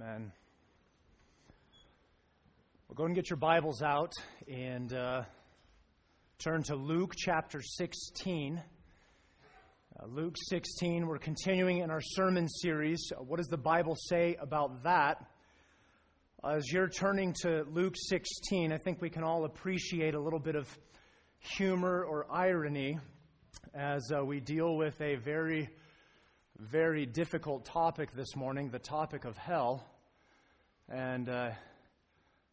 Amen. Well, go and get your Bibles out and uh, turn to Luke chapter 16. Uh, Luke 16, we're continuing in our sermon series. Uh, what does the Bible say about that? As you're turning to Luke 16, I think we can all appreciate a little bit of humor or irony as uh, we deal with a very, very difficult topic this morning the topic of hell. And uh,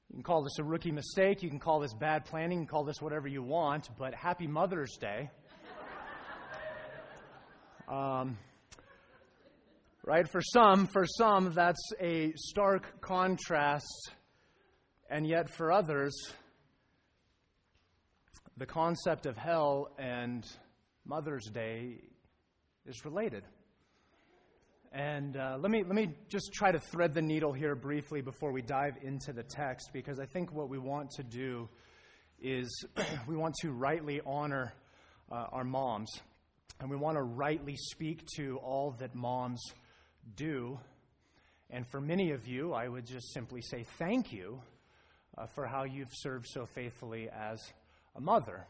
you can call this a rookie mistake, you can call this bad planning, you can call this whatever you want, but happy Mother's Day. um, right? For some, for some, that's a stark contrast, and yet for others, the concept of hell and Mother's Day is related. And uh, let, me, let me just try to thread the needle here briefly before we dive into the text, because I think what we want to do is we want to rightly honor uh, our moms, and we want to rightly speak to all that moms do. And for many of you, I would just simply say thank you uh, for how you've served so faithfully as a mother.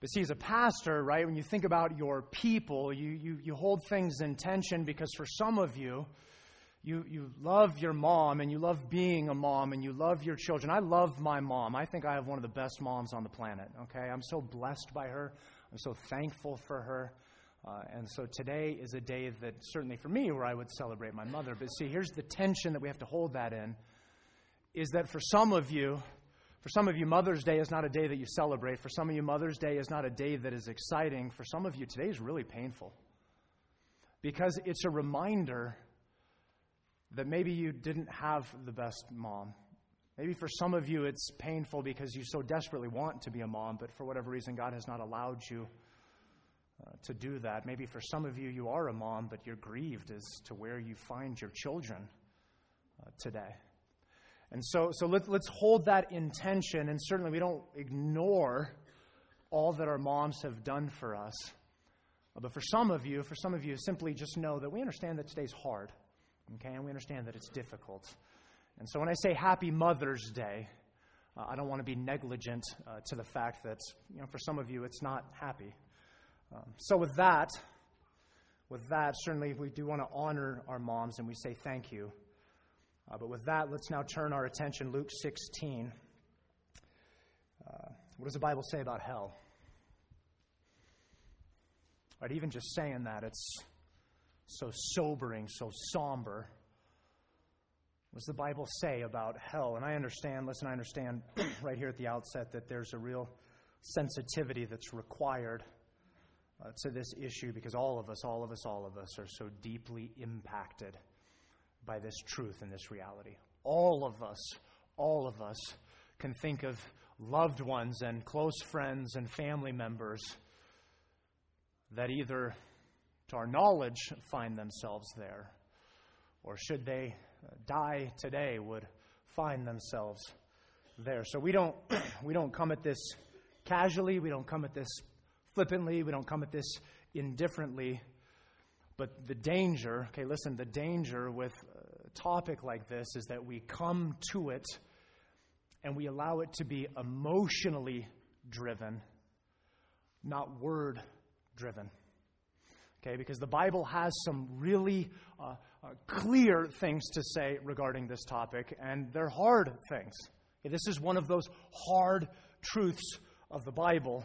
But see, as a pastor, right, when you think about your people, you, you, you hold things in tension because for some of you, you, you love your mom and you love being a mom and you love your children. I love my mom. I think I have one of the best moms on the planet, okay? I'm so blessed by her. I'm so thankful for her. Uh, and so today is a day that, certainly for me, where I would celebrate my mother. But see, here's the tension that we have to hold that in is that for some of you, for some of you, Mother's Day is not a day that you celebrate. For some of you, Mother's Day is not a day that is exciting. For some of you, today is really painful because it's a reminder that maybe you didn't have the best mom. Maybe for some of you, it's painful because you so desperately want to be a mom, but for whatever reason, God has not allowed you uh, to do that. Maybe for some of you, you are a mom, but you're grieved as to where you find your children uh, today. And so, so let, let's hold that intention, and certainly we don't ignore all that our moms have done for us. But for some of you, for some of you, simply just know that we understand that today's hard, okay, and we understand that it's difficult. And so when I say Happy Mother's Day, uh, I don't want to be negligent uh, to the fact that, you know, for some of you, it's not happy. Um, so with that, with that, certainly we do want to honor our moms, and we say thank you. Uh, but with that, let's now turn our attention Luke 16. Uh, what does the Bible say about hell? Right, even just saying that, it's so sobering, so somber. What does the Bible say about hell? And I understand, listen, I understand right here at the outset that there's a real sensitivity that's required uh, to this issue because all of us, all of us, all of us are so deeply impacted by this truth and this reality. All of us, all of us can think of loved ones and close friends and family members that either, to our knowledge, find themselves there, or should they die today, would find themselves there. So we don't, we don't come at this casually, we don't come at this flippantly, we don't come at this indifferently. But the danger, okay, listen, the danger with topic like this is that we come to it and we allow it to be emotionally driven, not word driven. Okay, because the Bible has some really uh, uh, clear things to say regarding this topic, and they're hard things. Okay, this is one of those hard truths of the Bible.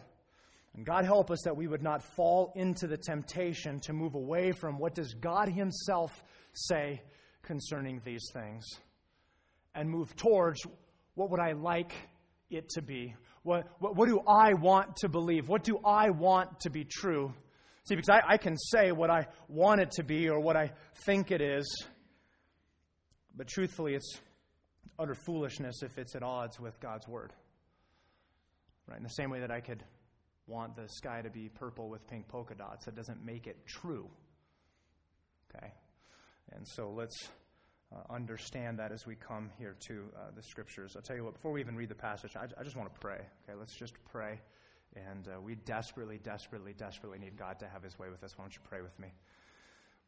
And God help us that we would not fall into the temptation to move away from what does God himself say concerning these things and move towards what would I like it to be? What, what, what do I want to believe? What do I want to be true? See, because I, I can say what I want it to be or what I think it is, but truthfully, it's utter foolishness if it's at odds with God's word. Right? In the same way that I could want the sky to be purple with pink polka dots. That doesn't make it true. Okay? And so let's uh, understand that as we come here to uh, the scriptures. I'll tell you what, before we even read the passage, I, I just want to pray. Okay, let's just pray. And uh, we desperately, desperately, desperately need God to have his way with us. Why don't you pray with me?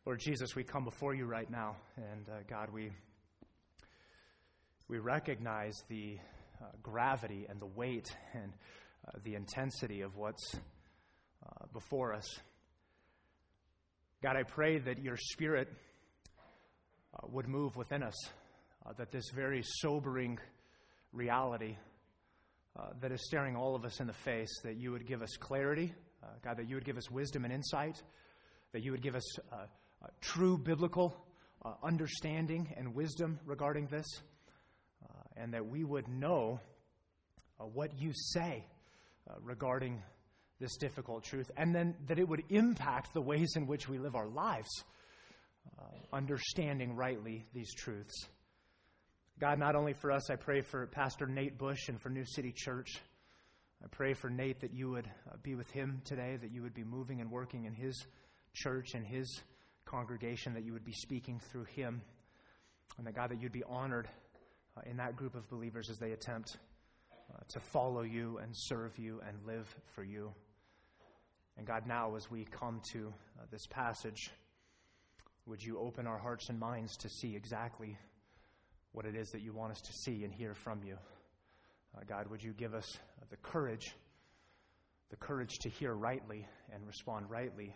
Lord Jesus, we come before you right now. And uh, God, we, we recognize the uh, gravity and the weight and uh, the intensity of what's before us. God, I pray that your Spirit uh, would move within us, uh, that this very sobering reality uh, that is staring all of us in the face, that you would give us clarity, uh, God, that you would give us wisdom and insight, that you would give us uh, uh, true biblical understanding and wisdom regarding this, and that we would know what you say regarding this difficult truth, and then that it would impact the ways in which we live our lives, uh, understanding rightly these truths. God, not only for us, I pray for Pastor Nate Bush and for New City Church. I pray for Nate that you would uh, be with him today, that you would be moving and working in his church and his congregation, that you would be speaking through him, and that God, that you'd be honored uh, in that group of believers as they attempt uh, to follow you and serve you and live for you. And God, now as we come to uh, this passage, would you open our hearts and minds to see exactly what it is that you want us to see and hear from you? Uh, God, would you give us the courage, the courage to hear rightly and respond rightly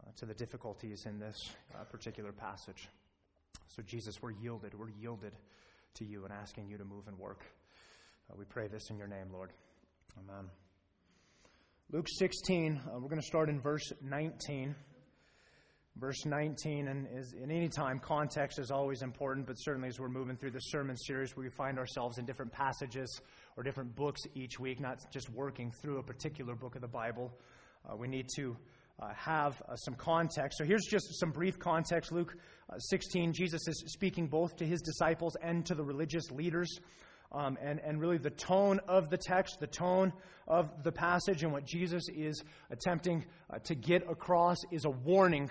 uh, to the difficulties in this uh, particular passage? So, Jesus, we're yielded. We're yielded to you and asking you to move and work. Uh, we pray this in your name, Lord. Amen. Luke 16, uh, we're going to start in verse 19. Verse 19, and is, in any time, context is always important, but certainly as we're moving through the sermon series, we find ourselves in different passages or different books each week, not just working through a particular book of the Bible. Uh, we need to uh, have uh, some context. So here's just some brief context. Luke uh, 16, Jesus is speaking both to his disciples and to the religious leaders um, and, and really the tone of the text, the tone of the passage, and what Jesus is attempting uh, to get across is a warning.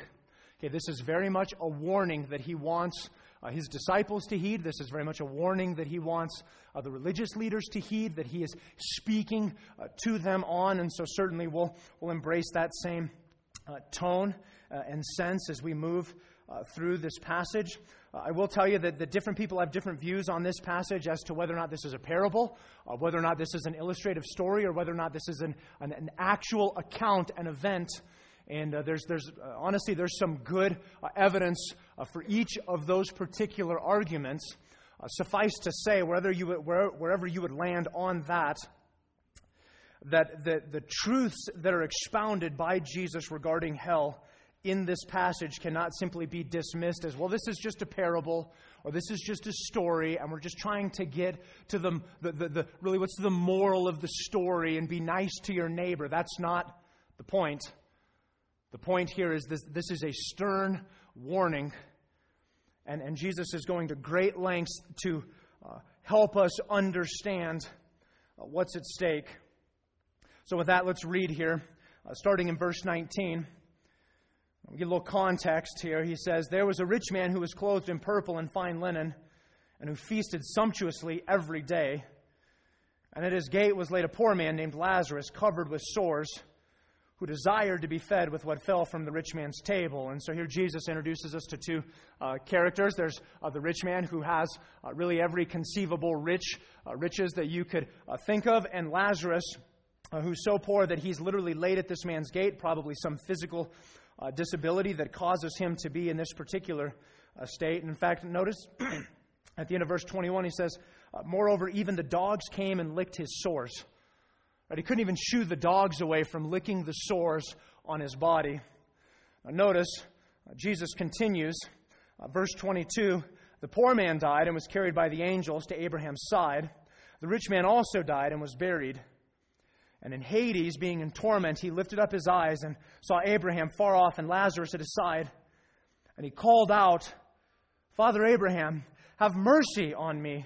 Okay, this is very much a warning that he wants uh, his disciples to heed. This is very much a warning that he wants uh, the religious leaders to heed, that he is speaking uh, to them on. And so, certainly, we'll, we'll embrace that same uh, tone uh, and sense as we move through this passage. Uh, I will tell you that the different people have different views on this passage as to whether or not this is a parable, uh, whether or not this is an illustrative story, or whether or not this is an, an, an actual account, an event. And uh, there's, there's uh, honestly, there's some good uh, evidence uh, for each of those particular arguments. suffice to say, wherever you, would, where, wherever you would land on that, that the, the truths that are expounded by Jesus regarding hell in this passage cannot simply be dismissed as, well, this is just a parable or this is just a story and we're just trying to get to the, the, the, the, really what's the moral of the story and be nice to your neighbor. That's not the point. The point here is this, this is a stern warning, and, and Jesus is going to great lengths to uh, help us understand uh, what's at stake. So, with that, let's read here, uh, starting in verse 19. I'll give a little context here. He says, There was a rich man who was clothed in purple and fine linen, and who feasted sumptuously every day. And at his gate was laid a poor man named Lazarus, covered with sores, who desired to be fed with what fell from the rich man's table. And so here Jesus introduces us to two uh, characters. There's uh, the rich man who has uh, really every conceivable rich uh, riches that you could uh, think of, and Lazarus, uh, who's so poor that he's literally laid at this man's gate, probably some physical disability that causes him to be in this particular state. And in fact, notice at the end of verse 21, he says, Moreover, even the dogs came and licked his sores. Right? He couldn't even shoo the dogs away from licking the sores on his body. Now, notice, uh, Jesus continues, uh, verse 22 The poor man died and was carried by the angels to Abraham's side. The rich man also died and was buried. And in Hades, being in torment, he lifted up his eyes and saw Abraham far off and Lazarus at his side. And he called out, Father Abraham, have mercy on me,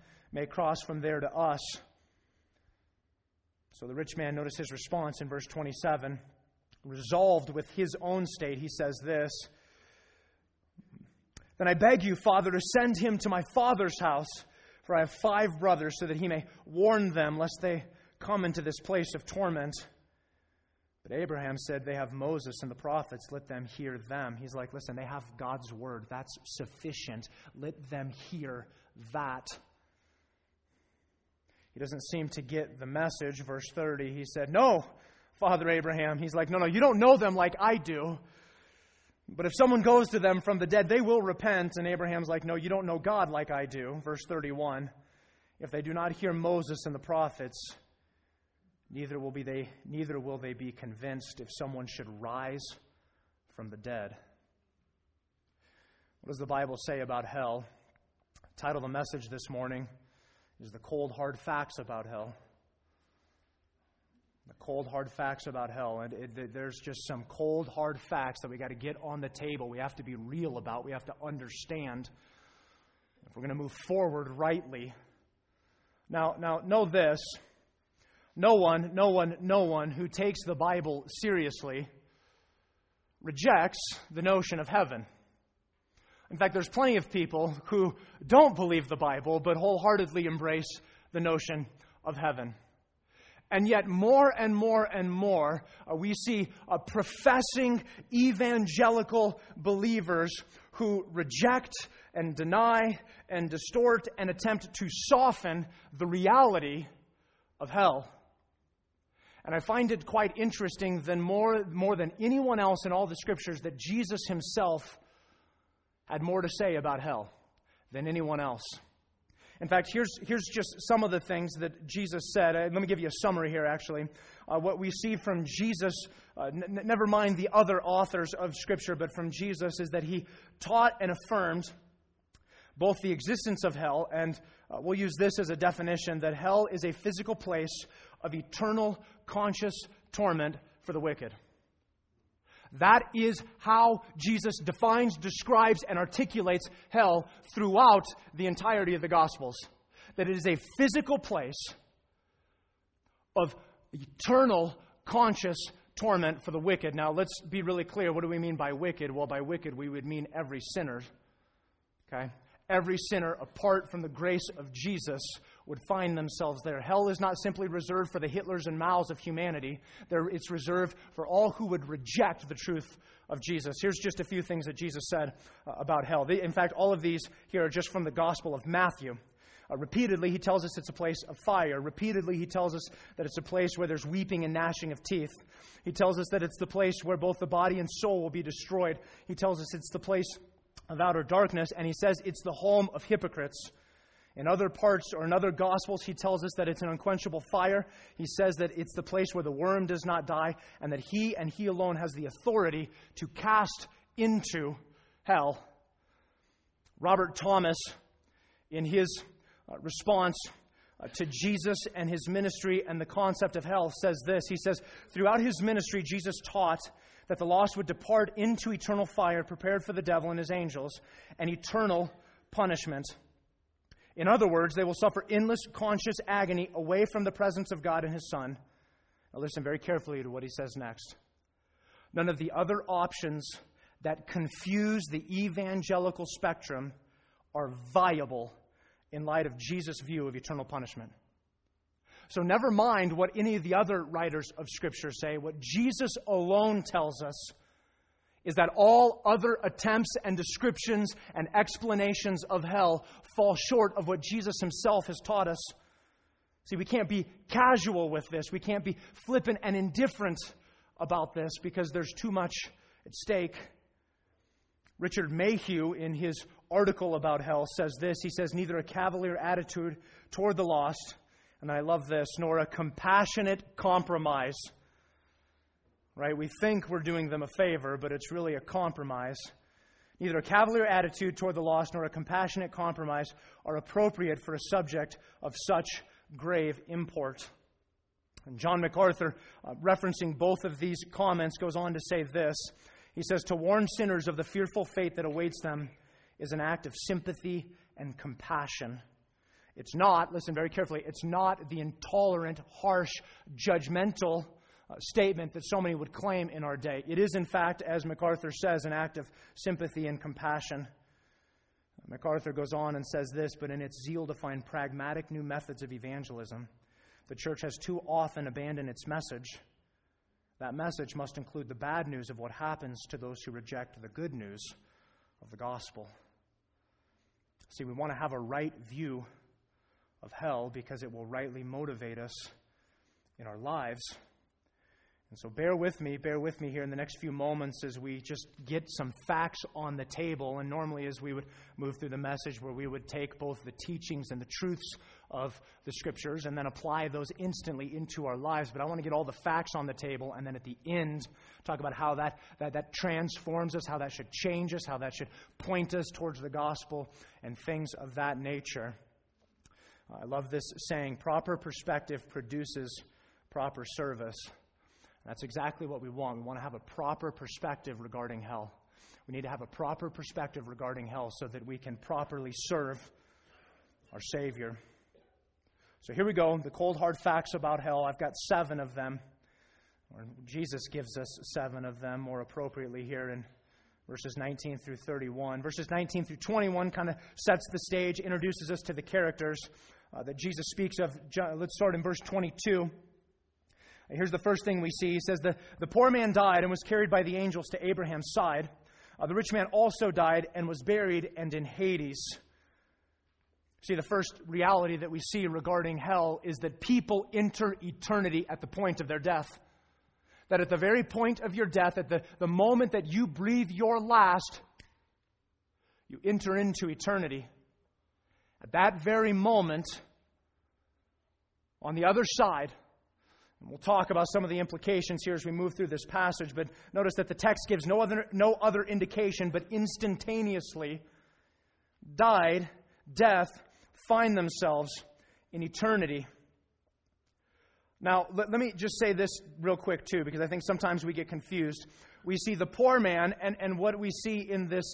may cross from there to us. So the rich man, notice his response in verse 27. Resolved with his own state, he says this Then I beg you, Father, to send him to my father's house, for I have five brothers, so that he may warn them, lest they come into this place of torment. But Abraham said, They have Moses and the prophets. Let them hear them. He's like, Listen, they have God's word. That's sufficient. Let them hear that. He doesn't seem to get the message. Verse 30, he said, No, Father Abraham. He's like, No, no, you don't know them like I do. But if someone goes to them from the dead, they will repent. And Abraham's like, No, you don't know God like I do. Verse 31. If they do not hear Moses and the prophets, neither will, be they, neither will they be convinced if someone should rise from the dead. What does the Bible say about hell? Title the message this morning is The Cold Hard Facts About Hell. The cold hard facts about hell. And it, there's just some cold hard facts that we got to get on the table. We have to be real about. We have to understand if we're going to move forward rightly. Now, now know this. No one, no one, no one who takes the Bible seriously rejects the notion of heaven. In fact, there's plenty of people who don't believe the Bible but wholeheartedly embrace the notion of heaven. And yet, more and more and more, uh, we see uh, professing evangelical believers who reject and deny and distort and attempt to soften the reality of hell. And I find it quite interesting than more, more than anyone else in all the scriptures that Jesus himself had more to say about hell than anyone else. In fact, here's, here's just some of the things that Jesus said. Uh, let me give you a summary here, actually. Uh, what we see from Jesus, uh, n- never mind the other authors of Scripture, but from Jesus, is that he taught and affirmed both the existence of hell, and uh, we'll use this as a definition that hell is a physical place of eternal conscious torment for the wicked. That is how Jesus defines, describes, and articulates hell throughout the entirety of the Gospels. That it is a physical place of eternal, conscious torment for the wicked. Now, let's be really clear. What do we mean by wicked? Well, by wicked, we would mean every sinner. Okay? Every sinner, apart from the grace of Jesus, would find themselves there. Hell is not simply reserved for the Hitlers and Maos of humanity, it's reserved for all who would reject the truth of Jesus. Here's just a few things that Jesus said uh, about hell. in fact, all of these here are just from the Gospel of Matthew. Uh, repeatedly, he tells us it's a place of fire. Repeatedly, he tells us that it's a place where there's weeping and gnashing of teeth. He tells us that it's the place where both the body and soul will be destroyed. He tells us it's the place of outer darkness, and he says it's the home of hypocrites. In other parts or in other gospels, he tells us that it's an unquenchable fire. He says that it's the place where the worm does not die, and that he and he alone has the authority to cast into hell. Robert Thomas, in his uh, response uh, to Jesus and his ministry and the concept of hell, says this He says, Throughout his ministry, Jesus taught that the lost would depart into eternal fire prepared for the devil and his angels and eternal punishment. In other words, they will suffer endless conscious agony away from the presence of God and His Son. Now, listen very carefully to what he says next. None of the other options that confuse the evangelical spectrum are viable in light of Jesus' view of eternal punishment. So, never mind what any of the other writers of Scripture say. What Jesus alone tells us is that all other attempts and descriptions and explanations of hell fall short of what Jesus himself has taught us. See, we can't be casual with this. We can't be flippant and indifferent about this because there's too much at stake. Richard Mayhue, in his article about hell, says this. He says, Neither a cavalier attitude toward the lost, and I love this, nor a compassionate compromise right? We think we're doing them a favor, but it's really a compromise. Neither a cavalier attitude toward the lost nor a compassionate compromise are appropriate for a subject of such grave import. And John MacArthur, uh, referencing both of these comments, goes on to say this. He says, To warn sinners of the fearful fate that awaits them is an act of sympathy and compassion. It's not, listen very carefully, it's not the intolerant, harsh, judgmental Uh, statement that so many would claim in our day. It is, in fact, as MacArthur says, an act of sympathy and compassion. MacArthur goes on and says this, but in its zeal to find pragmatic new methods of evangelism, the church has too often abandoned its message. That message must include the bad news of what happens to those who reject the good news of the gospel. See, we want to have a right view of hell because it will rightly motivate us in our lives. And so bear with me, bear with me here in the next few moments as we just get some facts on the table. And normally, as we would move through the message, where we would take both the teachings and the truths of the scriptures and then apply those instantly into our lives. But I want to get all the facts on the table and then at the end talk about how that, that, that transforms us, how that should change us, how that should point us towards the gospel, and things of that nature. I love this saying proper perspective produces proper service. That's exactly what we want. We want to have a proper perspective regarding hell. We need to have a proper perspective regarding hell so that we can properly serve our Savior. So here we go the cold, hard facts about hell. I've got seven of them. Or Jesus gives us seven of them more appropriately here in verses 19 through 31. Verses 19 through 21 kind of sets the stage, introduces us to the characters uh, that Jesus speaks of. Let's start in verse 22. Here's the first thing we see. He says, The, the poor man died and was carried by the angels to Abraham's side. Uh, the rich man also died and was buried and in Hades. See, the first reality that we see regarding hell is that people enter eternity at the point of their death. That at the very point of your death, at the, the moment that you breathe your last, you enter into eternity. At that very moment, on the other side, We'll talk about some of the implications here as we move through this passage, but notice that the text gives no other, no other indication, but instantaneously died, death, find themselves in eternity. Now, let, let, me just say this real quick, too, because I think sometimes we get confused. We see the poor man, and, and what we see in this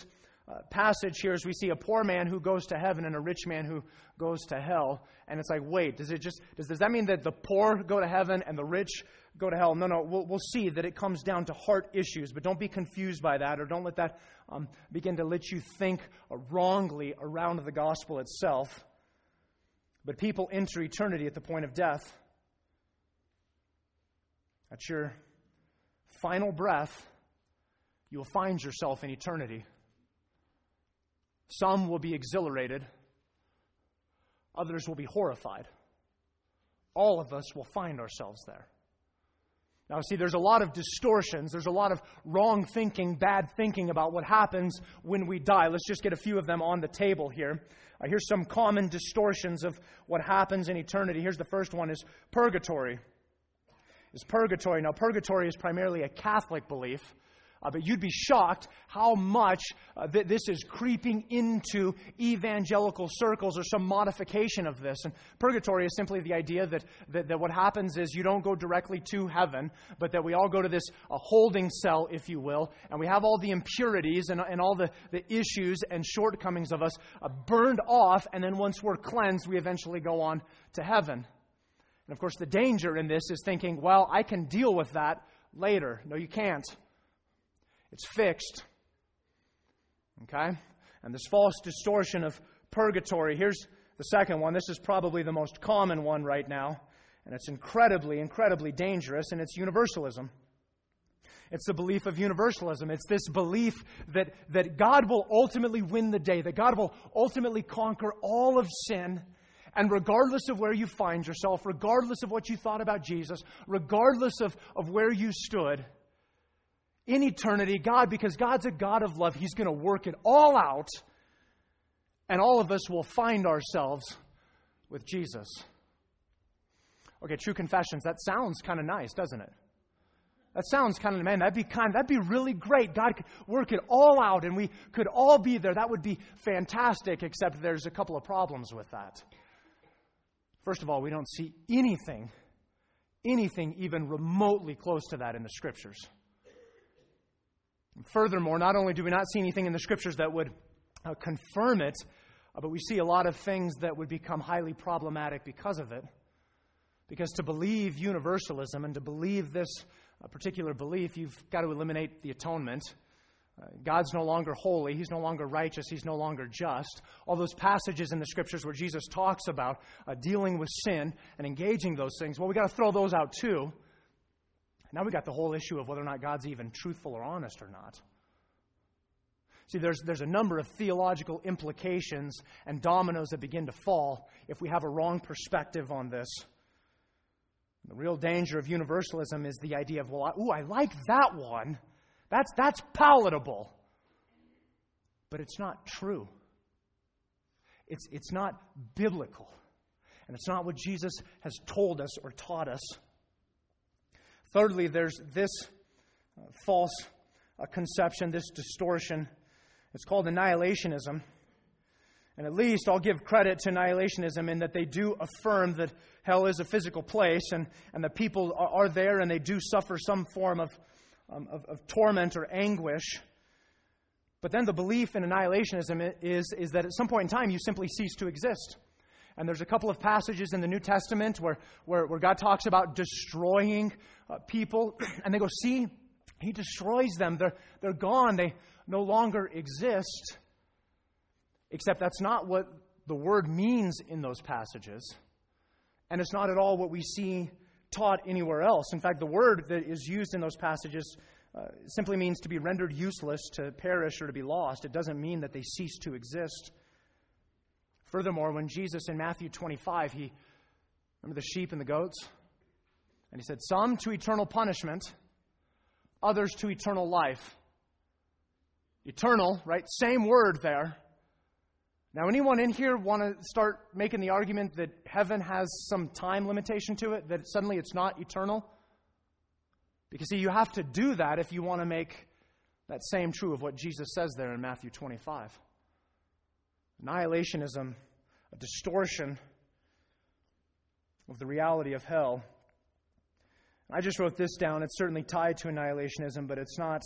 uh, passage here is we see a poor man who goes to heaven and a rich man who goes to hell. And it's like, wait, does it just does, does that mean that the poor go to heaven and the rich go to hell? No, no. We'll, we'll see that it comes down to heart issues, but don't be confused by that, or don't let that um, begin to let you think wrongly around the gospel itself. But people enter eternity at the point of death. At your final breath, you will find yourself in eternity. Some will be exhilarated, others will be horrified. All of us will find ourselves there. Now, see, there's a lot of distortions. There's a lot of wrong thinking, bad thinking about what happens when we die. Let's just get a few of them on the table here. Uh, here's some common distortions of what happens in eternity. Here's the first one is purgatory. Is purgatory. Now, purgatory is primarily a Catholic belief. Uh, but you'd be shocked how much uh, th- this is creeping into evangelical circles or some modification of this. And purgatory is simply the idea that, that, that what happens is you don't go directly to heaven, but that we all go to this uh, holding cell, if you will, and we have all the impurities and, and all the, the issues and shortcomings of us uh, burned off, and then once we're cleansed, we eventually go on to heaven. And of course, the danger in this is thinking, well, I can deal with that later. No, you can't. It's fixed. Okay? And this false distortion of purgatory. Here's the second one. This is probably the most common one right now. And it's incredibly, incredibly dangerous, and it's universalism. It's the belief of universalism. It's this belief that, that God will ultimately win the day, that God will ultimately conquer all of sin. And regardless of where you find yourself, regardless of what you thought about Jesus, regardless of, of where you stood, in eternity, God, because God's a God of love, He's going to work it all out, and all of us will find ourselves with Jesus. Okay, true confessions. That sounds kind of nice, doesn't it? That sounds kind of man. That'd be kind. That'd be really great. God could work it all out, and we could all be there. That would be fantastic. Except there's a couple of problems with that. First of all, we don't see anything, anything even remotely close to that in the Scriptures. Furthermore, not only do we not see anything in the scriptures that would uh, confirm it, Uh, but we see a lot of things that would become highly problematic because of it. Because to believe universalism and to believe this uh, particular belief, you've got to eliminate the atonement. Uh, God's no longer holy. He's no longer righteous. He's no longer just. All those passages in the scriptures where Jesus talks about uh, dealing with sin and engaging those things, well, we've got to throw those out too. Now we've got the whole issue of whether or not God's even truthful or honest or not. See, there's, there's a number of theological implications and dominoes that begin to fall if we have a wrong perspective on this. The real danger of universalism is the idea of, well, ooh, I like that one. That's, that's palatable. But it's not true. It's, it's not biblical. And it's not what Jesus has told us or taught us. Thirdly, there's this uh, false uh, conception, this distortion. It's called annihilationism. And at least I'll give credit to annihilationism in that they do affirm that hell is a physical place and, and that people are, are there and they do suffer some form of, um, of, of, torment or anguish. But then the belief in annihilationism is, is that at some point in time you simply cease to exist. And there's a couple of passages in the New Testament where, where, where God talks about destroying uh, people. And they go, see, He destroys them. They're, they're gone. They no longer exist. Except that's not what the word means in those passages. And it's not at all what we see taught anywhere else. In fact, the word that is used in those passages uh, simply means to be rendered useless, to perish, or to be lost. It doesn't mean that they cease to exist. Furthermore, when Jesus in Matthew 25, he, remember the sheep and the goats? And he said, Some to eternal punishment, others to eternal life. Eternal, right? Same word there. Now, anyone in here want to start making the argument that heaven has some time limitation to it, that suddenly it's not eternal? Because, see, you have to do that if you want to make that same true of what Jesus says there in Matthew 25. Annihilationism, a distortion of the reality of hell. I just wrote this down. It's certainly tied to annihilationism, but it's not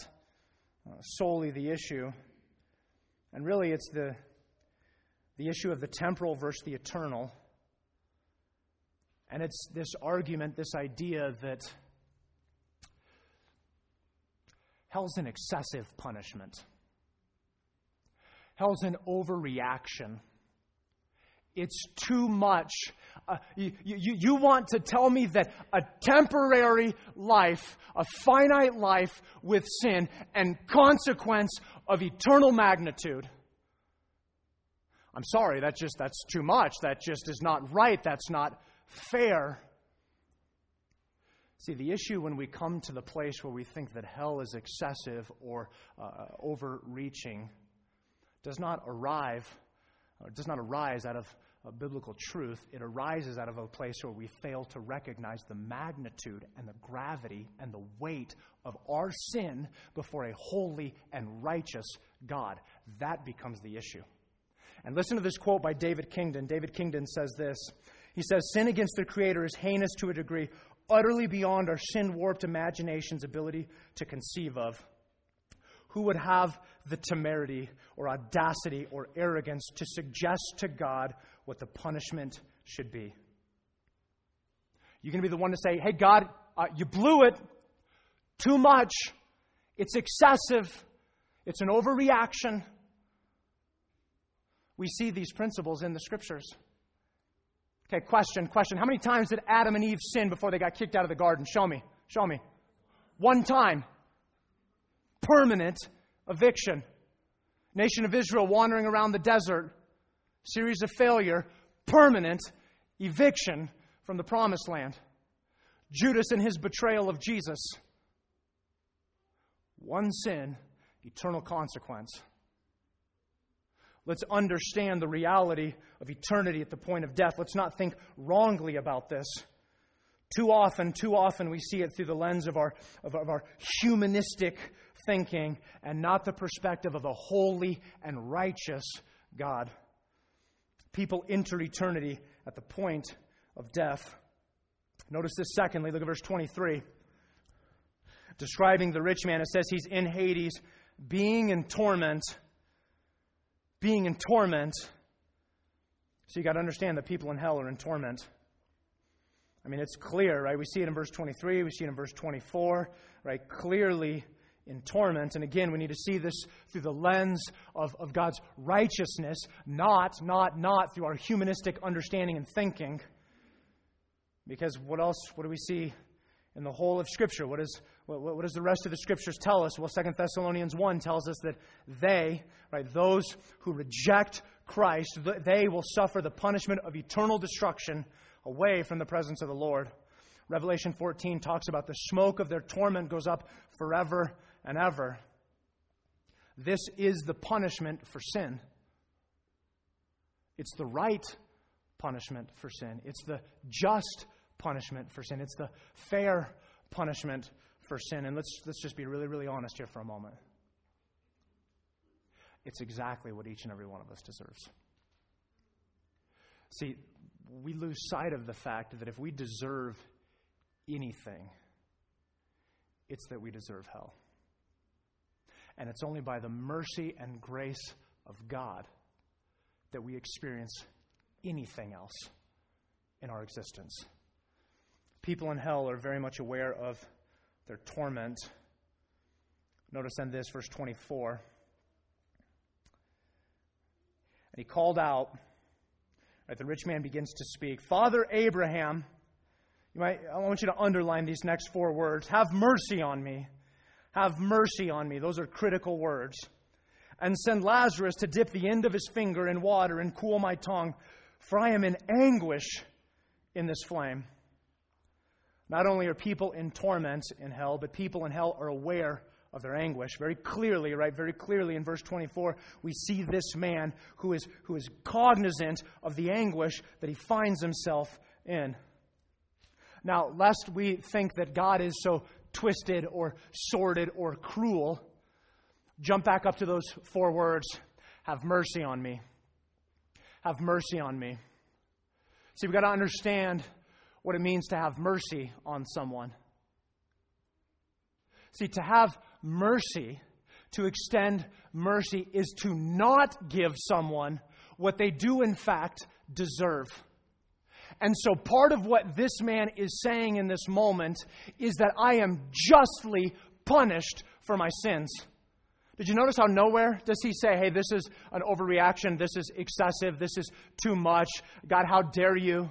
uh, solely the issue. And really, it's the, the issue of the temporal versus the eternal. And it's this argument, this idea that hell's an excessive punishment. Hell's an overreaction. It's too much. Uh, you, you, you want to tell me that a temporary life, a finite life with sin, and consequence of eternal magnitude. I'm sorry, that's just that's too much. That just is not right. That's not fair. See, the issue when we come to the place where we think that hell is excessive or uh, overreaching does not arrive, does not arise out of a biblical truth. It arises out of a place where we fail to recognize the magnitude and the gravity and the weight of our sin before a holy and righteous God. That becomes the issue. And listen to this quote by David Kingdon. David Kingdon says this He says, Sin against the Creator is heinous to a degree utterly beyond our sin warped imagination's ability to conceive of who would have the temerity or audacity or arrogance to suggest to God what the punishment should be? You're going to be the one to say, hey, God, uh, you blew it too much. It's excessive. It's an overreaction. We see these principles in the scriptures. Okay, question, question. How many times did Adam and Eve sin before they got kicked out of the garden? Show me. Show me. One time permanent eviction. Nation of Israel wandering around the desert, series of failure, permanent eviction from the promised land. Judas and his betrayal of Jesus. One sin, eternal consequence. Let's understand the reality of eternity at the point of death. Let's not think wrongly about this. Too often, too often, we see it through the lens of our, of, of our humanistic thinking and not the perspective of a holy and righteous God. People enter eternity at the point of death. Notice this secondly, look at verse 23. Describing the rich man, it says he's in Hades, being in torment, being in torment So you got to understand that people in hell are in torment. I mean, it's clear, right? We see it in verse 23, we see it in verse 24, right? Clearly in torment. And again, we need to see this through the lens of, of God's righteousness, not, not, not through our humanistic understanding and thinking. Because what else, what do we see in the whole of Scripture? What, is, what, what does the rest of the Scriptures tell us? Well, 2 Thessalonians 1 tells us that they, right, those who reject Christ, they will suffer the punishment of eternal destruction away from the presence of the Lord. Revelation 14 talks about the smoke of their torment goes up forever and ever. This is the punishment for sin. It's the right punishment for sin. It's the just punishment for sin. It's the fair punishment for sin. And let's, let's just be really, really honest here for a moment. It's exactly what each and every one of us deserves. See, we lose sight of the fact that if we deserve anything, it's that we deserve hell. And it's only by the mercy and grace of God that we experience anything else in our existence. People in hell are very much aware of their torment. Notice in this, verse 24. And he called out, right, the rich man begins to speak, Father Abraham, you might, I want you to underline these next four words. Have mercy on me. Have mercy on me. Those are critical words. And send Lazarus to dip the end of his finger in water and cool my tongue, for I am in anguish in this flame. Not only are people in torment in hell, but people in hell are aware of their anguish. Very clearly, right? Very clearly in verse 24, we see this man who is, who is cognizant of the anguish that he finds himself in. Now, lest we think that God is so twisted or sordid or cruel, jump back up to those four words Have mercy on me. Have mercy on me. See, we've got to understand what it means to have mercy on someone. See, to have mercy, to extend mercy, is to not give someone what they do, in fact, deserve. And so, part of what this man is saying in this moment is that I am justly punished for my sins. Did you notice how nowhere does he say, hey, this is an overreaction, this is excessive, this is too much, God, how dare you?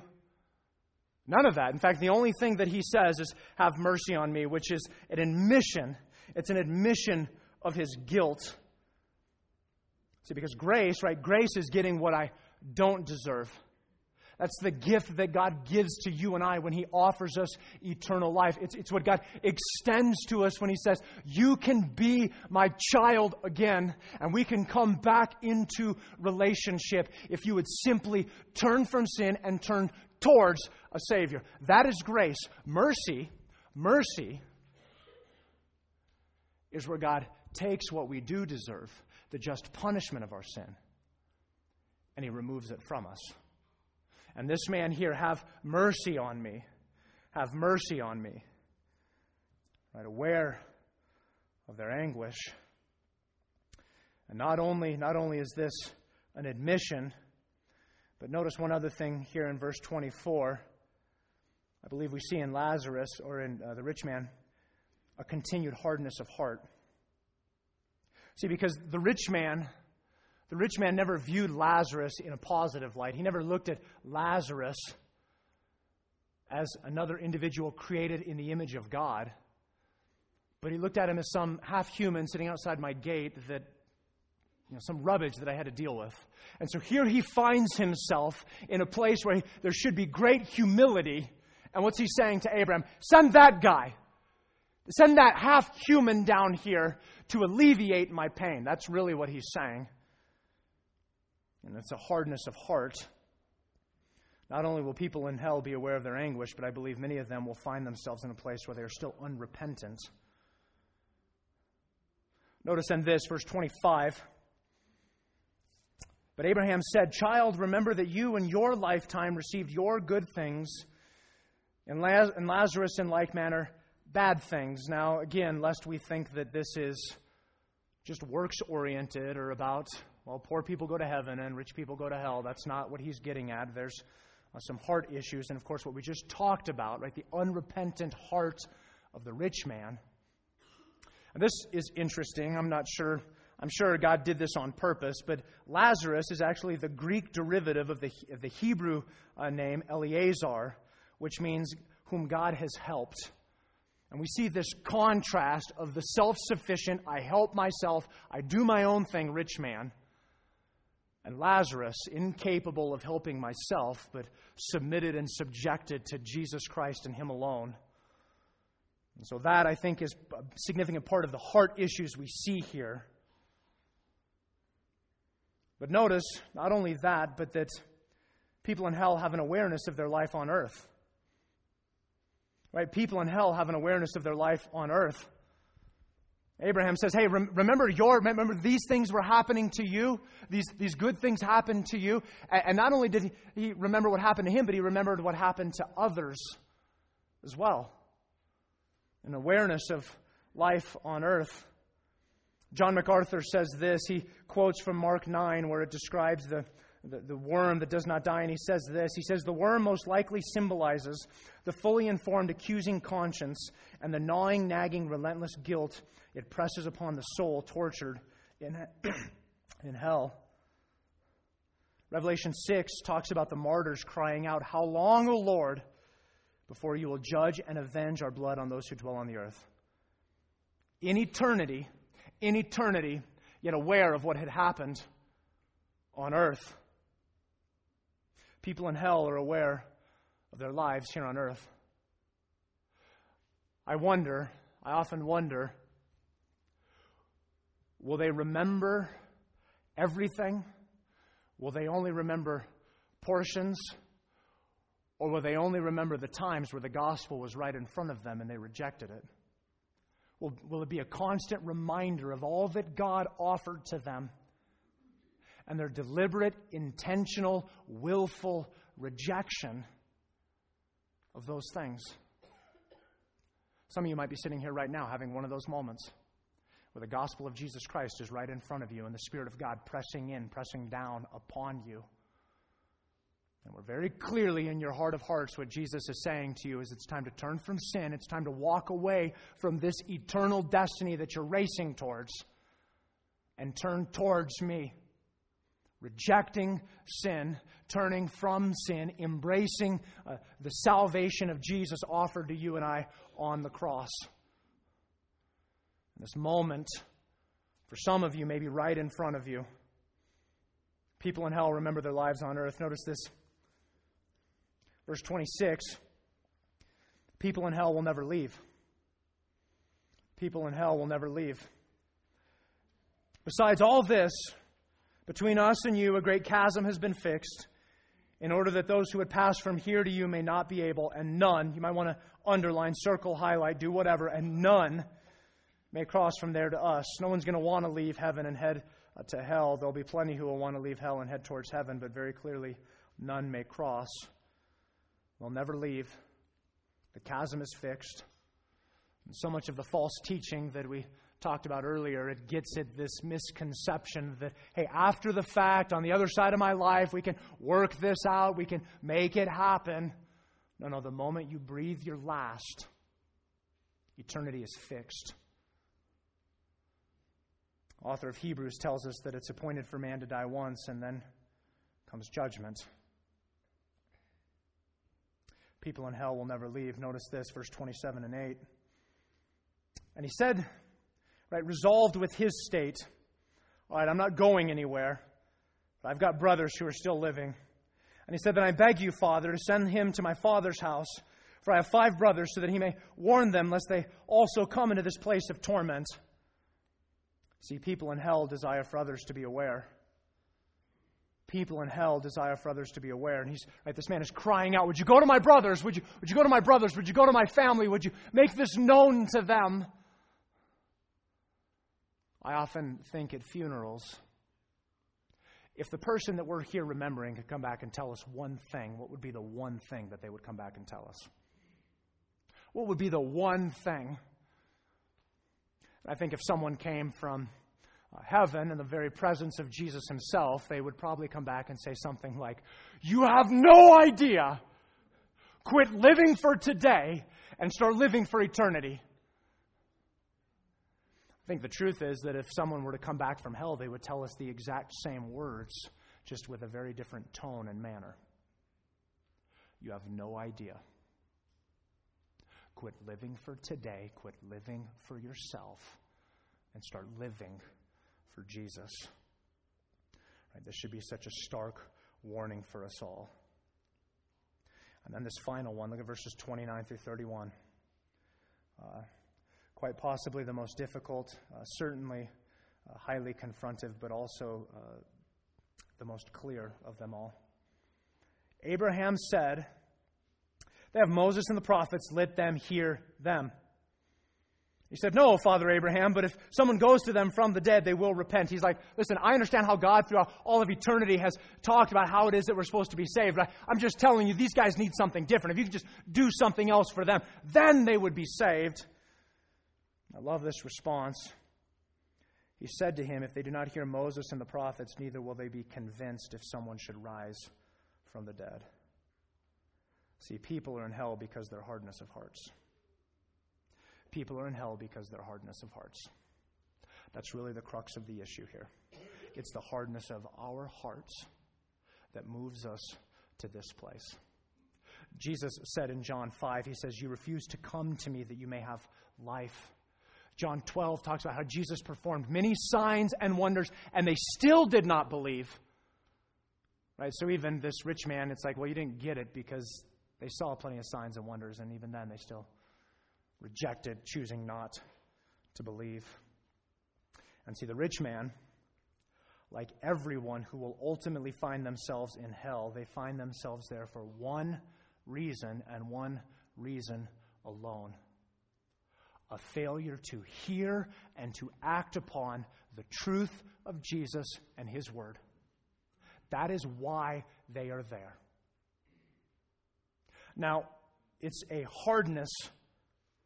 None of that. In fact, the only thing that he says is, have mercy on me, which is an admission. It's an admission of his guilt. See, because grace, right? Grace is getting what I don't deserve. That's the gift that God gives to you and I when He offers us eternal life. It's, it's what God extends to us when He says, You can be my child again, and we can come back into relationship if you would simply turn from sin and turn towards a Savior. That is grace. Mercy, mercy is where God takes what we do deserve, the just punishment of our sin, and He removes it from us. And this man here, have mercy on me. Have mercy on me. Right, aware of their anguish. And not only, not only is this an admission, but notice one other thing here in verse 24. I believe we see in Lazarus or in uh, the rich man a continued hardness of heart. See, because the rich man the rich man never viewed Lazarus in a positive light. He never looked at Lazarus as another individual created in the image of God. But he looked at him as some half human sitting outside my gate that, you know, some rubbish that I had to deal with. And so here he finds himself in a place where he, there should be great humility. And what's he saying to Abraham? Send that guy. Send that half human down here to alleviate my pain. That's really what he's saying. And it's a hardness of heart. Not only will people in hell be aware of their anguish, but I believe many of them will find themselves in a place where they are still unrepentant. Notice in this, verse 25. But Abraham said, Child, remember that you in your lifetime received your good things, and Lazarus in like manner bad things. Now, again, lest we think that this is just works oriented or about Well, poor people go to heaven and rich people go to hell. That's not what he's getting at. There's uh, some heart issues, and of course, what we just talked about, right? The unrepentant heart of the rich man. And this is interesting. I'm not sure. I'm sure God did this on purpose, but Lazarus is actually the Greek derivative of the, of the Hebrew uh, name Eleazar, which means whom God has helped. And we see this contrast of the self sufficient, I help myself, I do my own thing rich man, and Lazarus, incapable of helping myself, but submitted and subjected to Jesus Christ and Him alone. And so, that I think is a significant part of the heart issues we see here. But notice, not only that, but that people in hell have an awareness of their life on earth. Right? People in hell have an awareness of their life on earth. Abraham says, Hey, rem- remember your, remember these things were happening to you? These, these good things happened to you. And, and not only did he, he remember what happened to him, but he remembered what happened to others as well. An awareness of life on earth. John MacArthur says this. He quotes from Mark 9, where it describes the, the, the worm that does not die, and he says this. He says, The worm most likely symbolizes the fully informed, accusing conscience and the gnawing, nagging, relentless guilt it presses upon the soul tortured in, in hell. Revelation 6 talks about the martyrs crying out, How long, O Lord, before you will judge and avenge our blood on those who dwell on the earth? In eternity, in eternity, yet aware of what had happened on earth. People in hell are aware of their lives here on earth. I wonder, I often wonder, will they remember everything? Will they only remember portions? Or will they only remember the times where the gospel was right in front of them and they rejected it? Will, will it be a constant reminder of all that God offered to them and their deliberate, intentional, willful rejection of those things? Some of you might be sitting here right now having one of those moments where the gospel of Jesus Christ is right in front of you and the Spirit of God pressing in, pressing down upon you. And we're very clearly in your heart of hearts what Jesus is saying to you is it's time to turn from sin. It's time to walk away from this eternal destiny that you're racing towards and turn towards me. Rejecting sin, turning from sin, embracing uh, the salvation of Jesus offered to you and I on the cross. This moment, for some of you, may be right in front of you. People in hell remember their lives on earth. Notice this. Verse 26 People in hell will never leave. People in hell will never leave. Besides all this, between us and you, a great chasm has been fixed, in order that those who would pass from here to you may not be able, and none, you might want to underline, circle, highlight, do whatever, and none may cross from there to us. No one's going to want to leave heaven and head uh, to hell. There'll be plenty who will want to leave hell and head towards heaven, but very clearly, none may cross. They'll never leave. The chasm is fixed. And so much of the false teaching that we talked about earlier, it gets at this misconception that, hey, after the fact, on the other side of my life, we can work this out, we can make it happen. No, no, the moment you breathe your last, eternity is fixed. Author of Hebrews tells us that it's appointed for man to die once and then comes judgment. People in hell will never leave. Notice this, verse 27 and 8. And he said, right, resolved with his state, All right, I'm not going anywhere, but I've got brothers who are still living. And he said, Then I beg you, Father, to send him to my father's house, for I have five brothers, so that he may warn them, lest they also come into this place of torment. See, people in hell desire for others to be aware. People in hell desire for others to be aware. And he's right, this man is crying out, Would you go to my brothers? Would you, would you go to my brothers? Would you go to my family? Would you make this known to them? I often think at funerals, if the person that we're here remembering could come back and tell us one thing, what would be the one thing that they would come back and tell us? What would be the one thing? I think if someone came from uh, heaven, in the very presence of Jesus himself, they would probably come back and say something like, You have no idea. Quit living for today and start living for eternity. I think the truth is that if someone were to come back from hell, they would tell us the exact same words, just with a very different tone and manner. You have no idea. Quit living for today, quit living for yourself, and start living for Jesus. Right, this should be such a stark warning for us all. And then this final one, look at verses 29 through 31. Uh, quite possibly the most difficult, uh, certainly uh, highly confrontive, but also uh, the most clear of them all. Abraham said, They have Moses and the prophets, let them hear them. He said, No, Father Abraham, but if someone goes to them from the dead, they will repent. He's like, Listen, I understand how God throughout all of eternity has talked about how it is that we're supposed to be saved. I'm just telling you, these guys need something different. If you could just do something else for them, then they would be saved. I love this response. He said to him, If they do not hear Moses and the prophets, neither will they be convinced if someone should rise from the dead. See, people are in hell because their hardness of hearts. People are in hell because their hardness of hearts. That's really the crux of the issue here. It's the hardness of our hearts that moves us to this place. Jesus said in John 5, He says, You refuse to come to me that you may have life. John 12 talks about how Jesus performed many signs and wonders, and they still did not believe. Right? So even this rich man, it's like, well, you didn't get it because they saw plenty of signs and wonders, and even then they still rejected, choosing not to believe. And see, the rich man, like everyone who will ultimately find themselves in hell, they find themselves there for one reason and one reason alone a failure to hear and to act upon the truth of Jesus and His Word. That is why they are there. Now, it's a hardness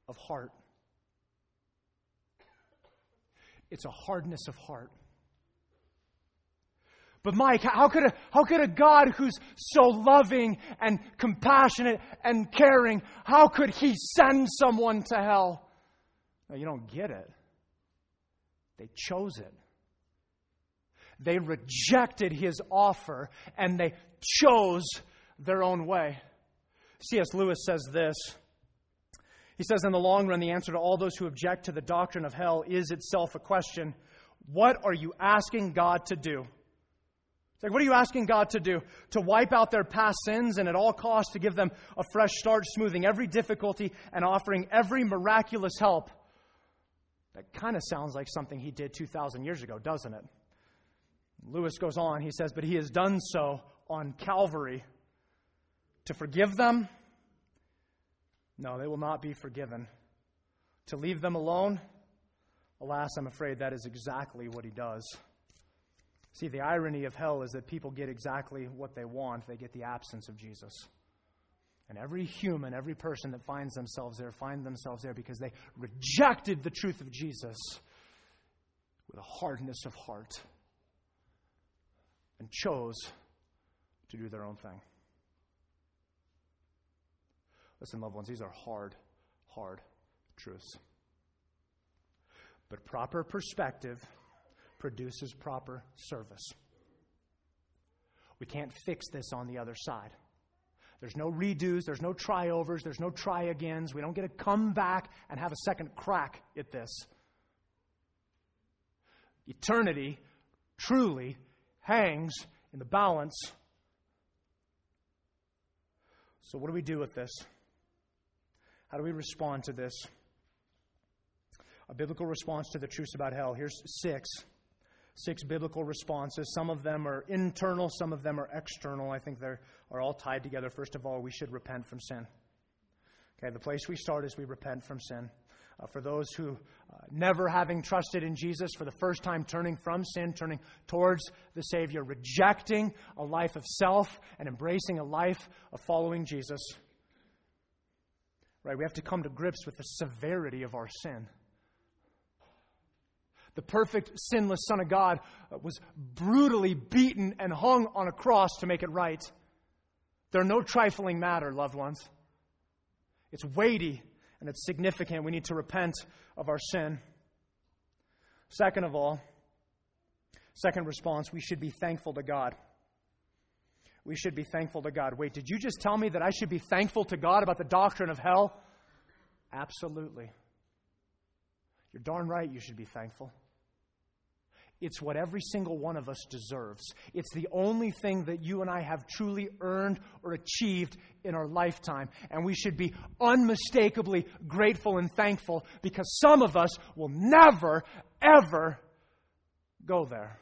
of heart. It's a hardness of heart. But Mike, how could, a, how could a God who's so loving and compassionate and caring, how could he send someone to hell? You don't get it. They chose it. They rejected his offer and they chose their own way. C.S. Lewis says this he says, in the long run, the answer to all those who object to the doctrine of hell is itself a question What are you asking God to do? It's like, what are you asking God to do? To wipe out their past sins and at all costs to give them a fresh start, smoothing every difficulty and offering every miraculous help. That kind of sounds like something he did 2,000 years ago, doesn't it? Lewis goes on, he says, But he has done so on Calvary to forgive them no, they will not be forgiven. To leave them alone, alas, I'm afraid that is exactly what he does. See, the irony of hell is that people get exactly what they want, they get the absence of Jesus. And every human, every person that finds themselves there, find themselves there because they rejected the truth of Jesus with a hardness of heart and chose to do their own thing. Listen, loved ones, these are hard, hard truths. But proper perspective produces proper service. We can't fix this on the other side. There's no redos, there's no try overs, there's no try agains. We don't get to come back and have a second crack at this. Eternity truly hangs in the balance. So, what do we do with this? How do we respond to this? A biblical response to the truths about hell. Here's six. Six biblical responses. Some of them are internal, some of them are external. I think they are all tied together. First of all, we should repent from sin. Okay, the place we start is we repent from sin. Uh, for those who, uh, never having trusted in Jesus, for the first time turning from sin, turning towards the Savior, rejecting a life of self and embracing a life of following Jesus. Right? We have to come to grips with the severity of our sin. The perfect, sinless Son of God uh, was brutally beaten and hung on a cross to make it right. They're no trifling matter, loved ones. It's weighty and it's significant. We need to repent of our sin. Second of all, second response, we should be thankful to God. We should be thankful to God. Wait, did you just tell me that I should be thankful to God about the doctrine of hell? Absolutely. You're darn right you should be thankful. It's what every single one of us deserves. It's the only thing that you and I have truly earned or achieved in our lifetime. And we should be unmistakably grateful and thankful because some of us will never, ever go there.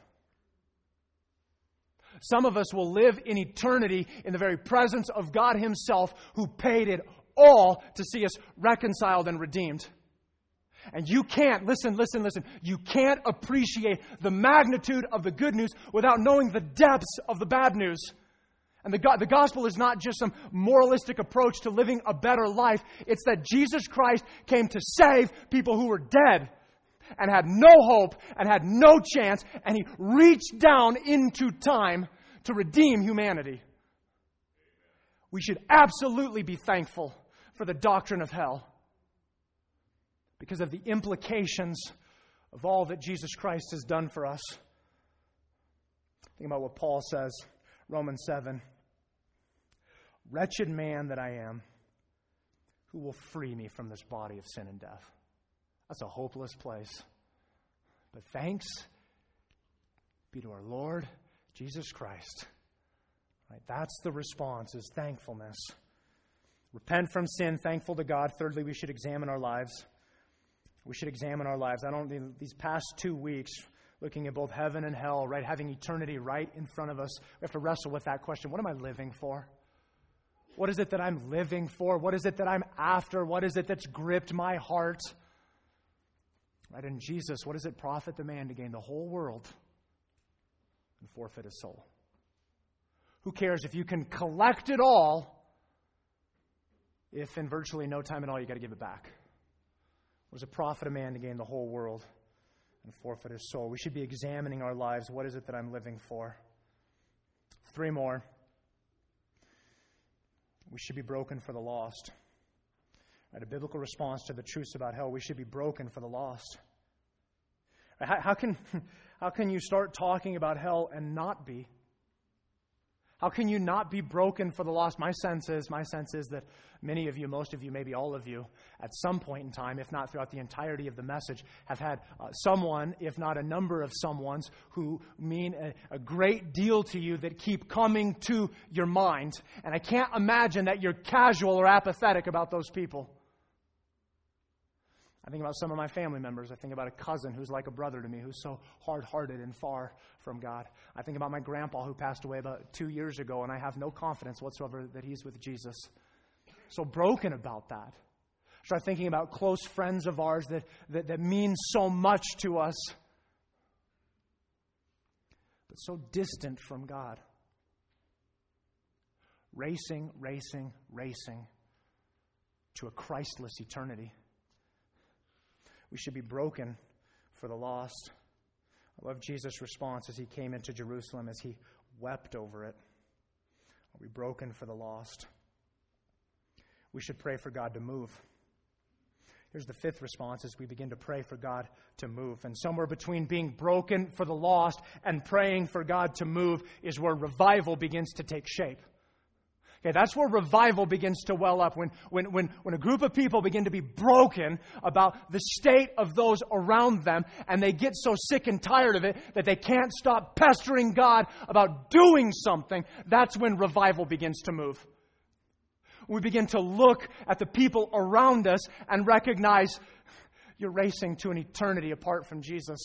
Some of us will live in eternity in the very presence of God Himself who paid it all to see us reconciled and redeemed. And you can't, listen, listen, listen, you can't appreciate the magnitude of the good news without knowing the depths of the bad news. And the, the gospel is not just some moralistic approach to living a better life. It's that Jesus Christ came to save people who were dead and had no hope and had no chance, and he reached down into time to redeem humanity. We should absolutely be thankful for the doctrine of hell because of the implications of all that Jesus Christ has done for us. Think about what Paul says, Romans 7. Wretched man that I am, who will free me from this body of sin and death? That's a hopeless place. But thanks be to our Lord Jesus Christ. Right? That's the response is thankfulness. Repent from sin, thankful to God. Thirdly, we should examine our lives. We should examine our lives. I don't these past two weeks, looking at both heaven and hell, right, having eternity right in front of us, we have to wrestle with that question. What am I living for? What is it that I'm living for? What is it that I'm after? What is it that's gripped my heart? Right in Jesus, what does it profit the man to gain the whole world and forfeit his soul? Who cares if you can collect it all if in virtually no time at all you got to give it back? What does it profit a man to gain the whole world and forfeit his soul? We should be examining our lives. What is it that I'm living for? Three more. We should be broken for the lost. Right, a biblical response to the truths about hell, we should be broken for the lost. How, how, can, how can you start talking about hell and not be? How can you not be broken for the lost? My sense is, my sense is that many of you, most of you, maybe all of you, at some point in time, if not throughout the entirety of the message, have had uh, someone, if not a number of someones, who mean a, a great deal to you that keep coming to your mind. And I can't imagine that you're casual or apathetic about those people. I think about some of my family members. I think about a cousin who's like a brother to me, who's so hard hearted and far from God. I think about my grandpa who passed away about two years ago, and I have no confidence whatsoever that he's with Jesus. So broken about that. Start thinking about close friends of ours that, that, that mean so much to us, but so distant from God. Racing, racing, racing to a Christless eternity. We should be broken for the lost. I love Jesus' response as he came into Jerusalem, as he wept over it. Are we broken for the lost? We should pray for God to move. Here's the fifth response as we begin to pray for God to move. And somewhere between being broken for the lost and praying for God to move is where revival begins to take shape. Okay, that's where revival begins to well up. When, when, when, when a group of people begin to be broken about the state of those around them, and they get so sick and tired of it that they can't stop pestering God about doing something, that's when revival begins to move. We begin to look at the people around us and recognize you're racing to an eternity apart from Jesus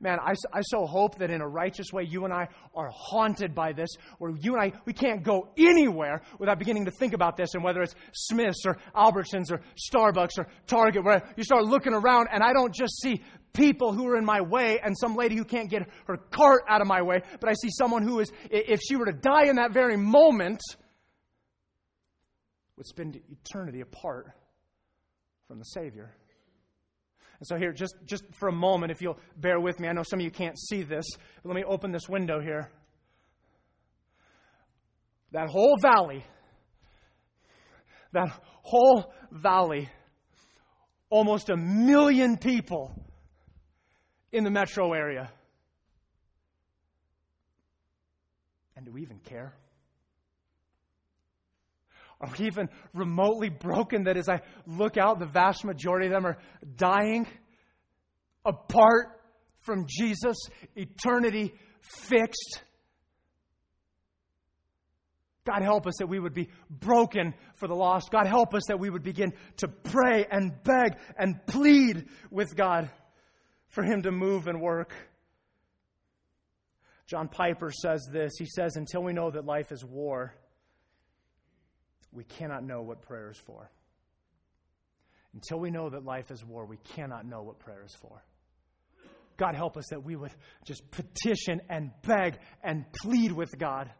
man, I, I so hope that in a righteous way, you and I are haunted by this, where you and I, we can't go anywhere without beginning to think about this, and whether it's Smith's or Albertsons or Starbucks or Target, where you start looking around, and I don't just see people who are in my way and some lady who can't get her cart out of my way, but I see someone who is, if she were to die in that very moment, would spend eternity apart from the Savior. And so, here, just, just for a moment, if you'll bear with me, I know some of you can't see this, but let me open this window here. That whole valley, that whole valley, almost a million people in the metro area. And do we even care? Are even remotely broken that as I look out, the vast majority of them are dying apart from Jesus, eternity fixed? God help us that we would be broken for the lost. God help us that we would begin to pray and beg and plead with God for Him to move and work. John Piper says this. He says, Until we know that life is war, we cannot know what prayer is for. Until we know that life is war, we cannot know what prayer is for. God, help us that we would just petition and beg and plead with God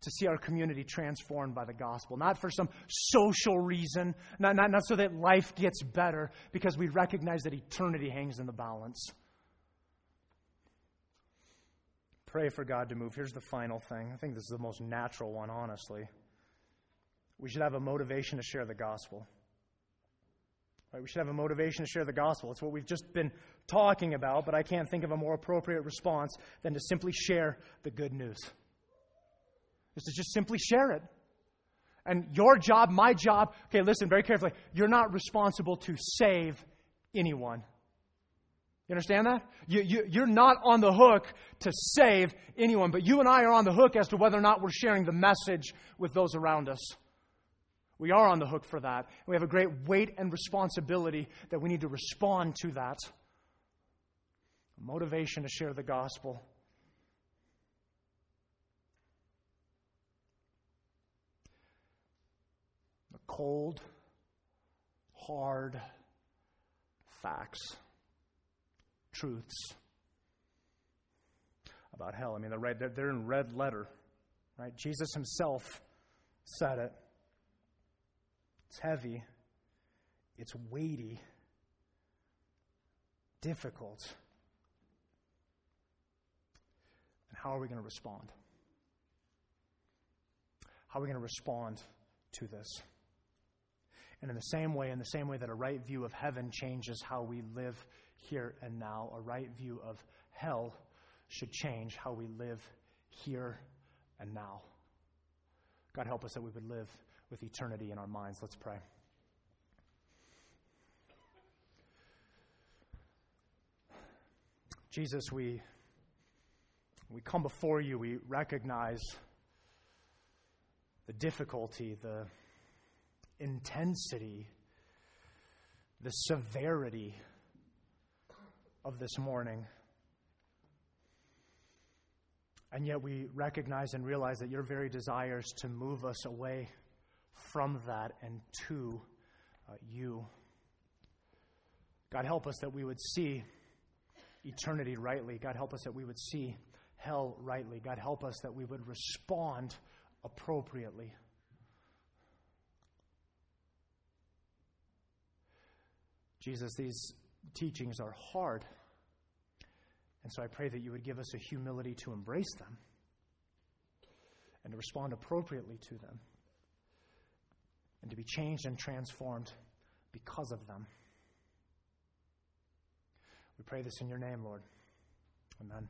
to see our community transformed by the gospel, not for some social reason, not, not, not so that life gets better, because we recognize that eternity hangs in the balance. Pray for God to move. Here's the final thing. I think this is the most natural one, honestly. We should have a motivation to share the gospel. Right? We should have a motivation to share the gospel. It's what we've just been talking about, but I can't think of a more appropriate response than to simply share the good news. Is to just simply share it. And your job, my job, okay, listen very carefully. You're not responsible to save anyone. You understand that? You, you, you're not on the hook to save anyone, but you and I are on the hook as to whether or not we're sharing the message with those around us. We are on the hook for that. We have a great weight and responsibility that we need to respond to that. Motivation to share the gospel. The cold, hard facts, truths about hell. I mean, they're, they're in red letter, right? Jesus himself said it. It's heavy, it's weighty, difficult. And how are we going to respond? How are we going to respond to this? And in the same way, in the same way that a right view of heaven changes how we live here and now, a right view of hell should change how we live here and now. God help us that we would live with eternity in our minds. Let's pray. Jesus, we, we come before you, we recognize the difficulty, the intensity, the severity of this morning. And yet we recognize and realize that your very desires to move us away from that and to uh, you. God, help us that we would see eternity rightly. God, help us that we would see hell rightly. God, help us that we would respond appropriately. Jesus, these teachings are hard. And so I pray that you would give us a humility to embrace them and to respond appropriately to them and to be changed and transformed because of them. We pray this in your name, Lord. Amen.